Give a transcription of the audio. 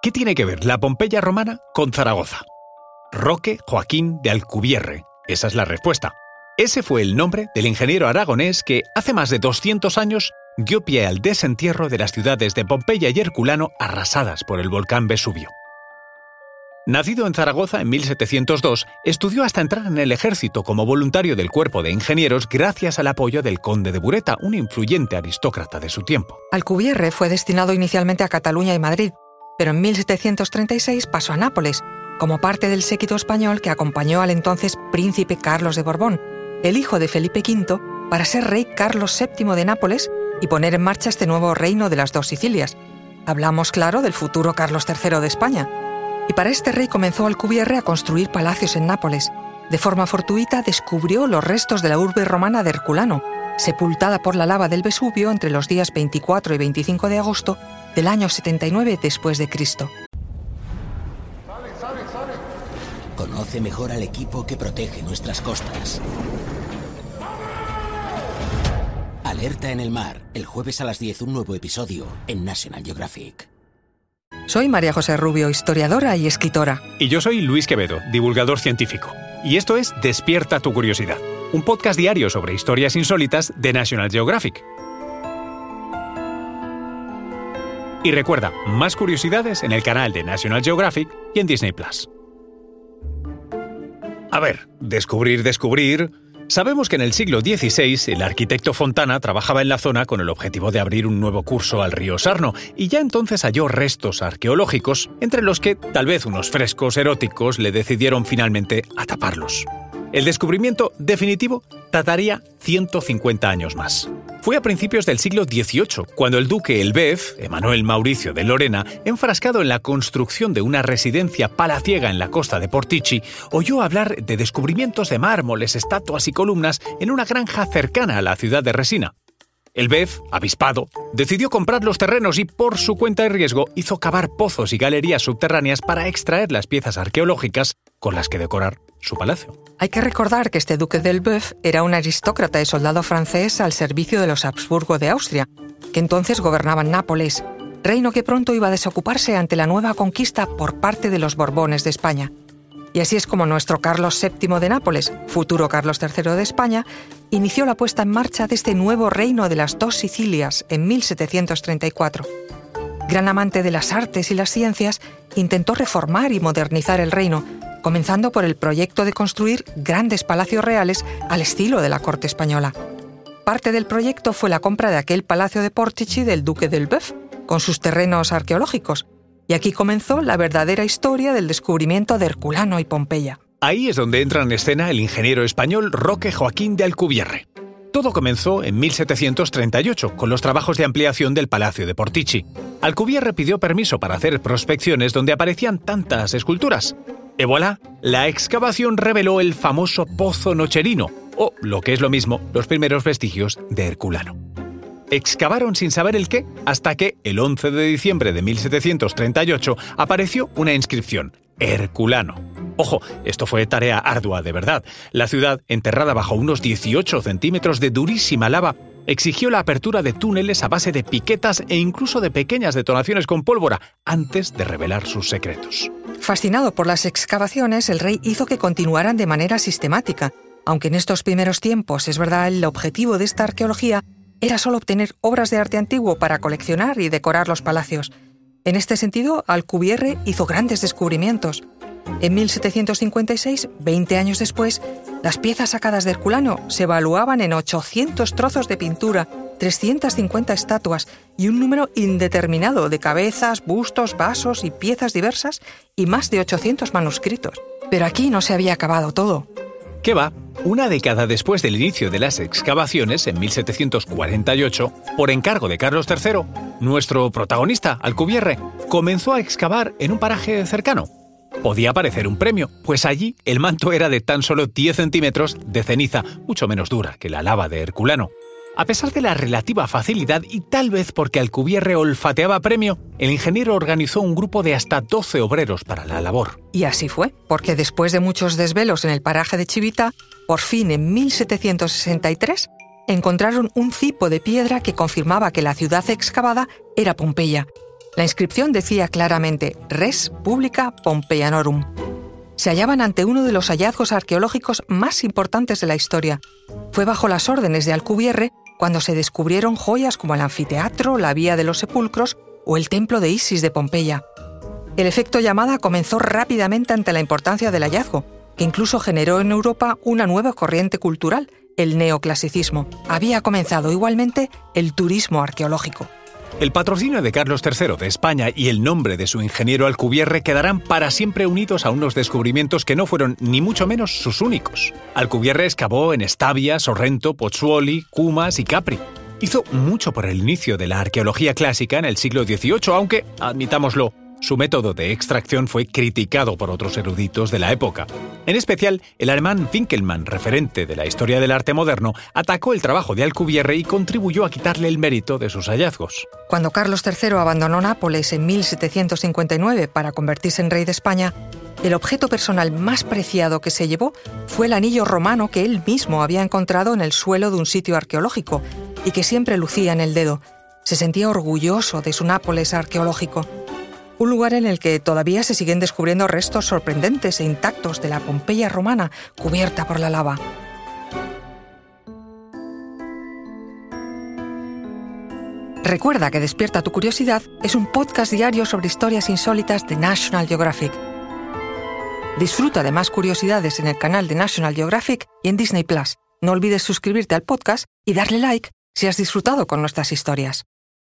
¿Qué tiene que ver la Pompeya romana con Zaragoza? Roque Joaquín de Alcubierre. Esa es la respuesta. Ese fue el nombre del ingeniero aragonés que, hace más de 200 años, dio pie al desentierro de las ciudades de Pompeya y Herculano arrasadas por el volcán Vesubio. Nacido en Zaragoza en 1702, estudió hasta entrar en el ejército como voluntario del cuerpo de ingenieros gracias al apoyo del conde de Bureta, un influyente aristócrata de su tiempo. Alcubierre fue destinado inicialmente a Cataluña y Madrid, pero en 1736 pasó a Nápoles, como parte del séquito español que acompañó al entonces príncipe Carlos de Borbón, el hijo de Felipe V, para ser rey Carlos VII de Nápoles y poner en marcha este nuevo reino de las dos Sicilias. Hablamos, claro, del futuro Carlos III de España. Y para este rey comenzó Alcubierre a construir palacios en Nápoles. De forma fortuita descubrió los restos de la urbe romana de Herculano, sepultada por la lava del Vesubio entre los días 24 y 25 de agosto del año 79 después de Cristo. Conoce mejor al equipo que protege nuestras costas. Alerta en el mar, el jueves a las 10 un nuevo episodio en National Geographic. Soy María José Rubio, historiadora y escritora. Y yo soy Luis Quevedo, divulgador científico. Y esto es Despierta tu curiosidad, un podcast diario sobre historias insólitas de National Geographic. Y recuerda, más curiosidades en el canal de National Geographic y en Disney Plus. A ver, descubrir, descubrir. Sabemos que en el siglo XVI el arquitecto Fontana trabajaba en la zona con el objetivo de abrir un nuevo curso al río Sarno y ya entonces halló restos arqueológicos, entre los que tal vez unos frescos eróticos le decidieron finalmente a taparlos. El descubrimiento definitivo dataría 150 años más. Fue a principios del siglo XVIII, cuando el duque Elbef, Emanuel Mauricio de Lorena, enfrascado en la construcción de una residencia palaciega en la costa de Portici, oyó hablar de descubrimientos de mármoles, estatuas y columnas en una granja cercana a la ciudad de Resina. El BEF, avispado, decidió comprar los terrenos y, por su cuenta y riesgo, hizo cavar pozos y galerías subterráneas para extraer las piezas arqueológicas con las que decorar su palacio. Hay que recordar que este duque del Boeuf era un aristócrata y soldado francés al servicio de los Habsburgo de Austria, que entonces gobernaban Nápoles, reino que pronto iba a desocuparse ante la nueva conquista por parte de los Borbones de España. Y así es como nuestro Carlos VII de Nápoles, futuro Carlos III de España, inició la puesta en marcha de este nuevo reino de las dos Sicilias en 1734. Gran amante de las artes y las ciencias, intentó reformar y modernizar el reino, comenzando por el proyecto de construir grandes palacios reales al estilo de la corte española. Parte del proyecto fue la compra de aquel palacio de Portici del duque del Boeuf, con sus terrenos arqueológicos, y aquí comenzó la verdadera historia del descubrimiento de Herculano y Pompeya. Ahí es donde entra en escena el ingeniero español Roque Joaquín de Alcubierre. Todo comenzó en 1738 con los trabajos de ampliación del Palacio de Portici. Alcubierre pidió permiso para hacer prospecciones donde aparecían tantas esculturas. Y voilà, la excavación reveló el famoso Pozo Nocherino, o, lo que es lo mismo, los primeros vestigios de Herculano. Excavaron sin saber el qué hasta que, el 11 de diciembre de 1738, apareció una inscripción, Herculano. Ojo, esto fue tarea ardua de verdad. La ciudad, enterrada bajo unos 18 centímetros de durísima lava, exigió la apertura de túneles a base de piquetas e incluso de pequeñas detonaciones con pólvora antes de revelar sus secretos. Fascinado por las excavaciones, el rey hizo que continuaran de manera sistemática, aunque en estos primeros tiempos, es verdad, el objetivo de esta arqueología era solo obtener obras de arte antiguo para coleccionar y decorar los palacios. En este sentido, Alcubierre hizo grandes descubrimientos. En 1756, 20 años después, las piezas sacadas de Herculano se evaluaban en 800 trozos de pintura, 350 estatuas y un número indeterminado de cabezas, bustos, vasos y piezas diversas y más de 800 manuscritos. Pero aquí no se había acabado todo. ¿Qué va? Una década después del inicio de las excavaciones, en 1748, por encargo de Carlos III, nuestro protagonista, Alcubierre, comenzó a excavar en un paraje cercano. Podía parecer un premio, pues allí el manto era de tan solo 10 centímetros de ceniza, mucho menos dura que la lava de Herculano. A pesar de la relativa facilidad y tal vez porque Alcubierre olfateaba premio, el ingeniero organizó un grupo de hasta 12 obreros para la labor. Y así fue, porque después de muchos desvelos en el paraje de Chivita, por fin en 1763 encontraron un cipo de piedra que confirmaba que la ciudad excavada era Pompeya. La inscripción decía claramente Res Publica Pompeianorum. Se hallaban ante uno de los hallazgos arqueológicos más importantes de la historia. Fue bajo las órdenes de Alcubierre cuando se descubrieron joyas como el anfiteatro, la vía de los sepulcros o el templo de Isis de Pompeya. El efecto llamada comenzó rápidamente ante la importancia del hallazgo, que incluso generó en Europa una nueva corriente cultural, el neoclasicismo. Había comenzado igualmente el turismo arqueológico. El patrocinio de Carlos III de España y el nombre de su ingeniero Alcubierre quedarán para siempre unidos a unos descubrimientos que no fueron ni mucho menos sus únicos. Alcubierre excavó en Estavia, Sorrento, Pozzuoli, Cumas y Capri. Hizo mucho por el inicio de la arqueología clásica en el siglo XVIII, aunque, admitámoslo, su método de extracción fue criticado por otros eruditos de la época. En especial, el alemán Finkelmann, referente de la historia del arte moderno, atacó el trabajo de Alcubierre y contribuyó a quitarle el mérito de sus hallazgos. Cuando Carlos III abandonó Nápoles en 1759 para convertirse en rey de España, el objeto personal más preciado que se llevó fue el anillo romano que él mismo había encontrado en el suelo de un sitio arqueológico y que siempre lucía en el dedo. Se sentía orgulloso de su Nápoles arqueológico un lugar en el que todavía se siguen descubriendo restos sorprendentes e intactos de la Pompeya romana cubierta por la lava. Recuerda que Despierta tu Curiosidad es un podcast diario sobre historias insólitas de National Geographic. Disfruta de más curiosidades en el canal de National Geographic y en Disney Plus. No olvides suscribirte al podcast y darle like si has disfrutado con nuestras historias.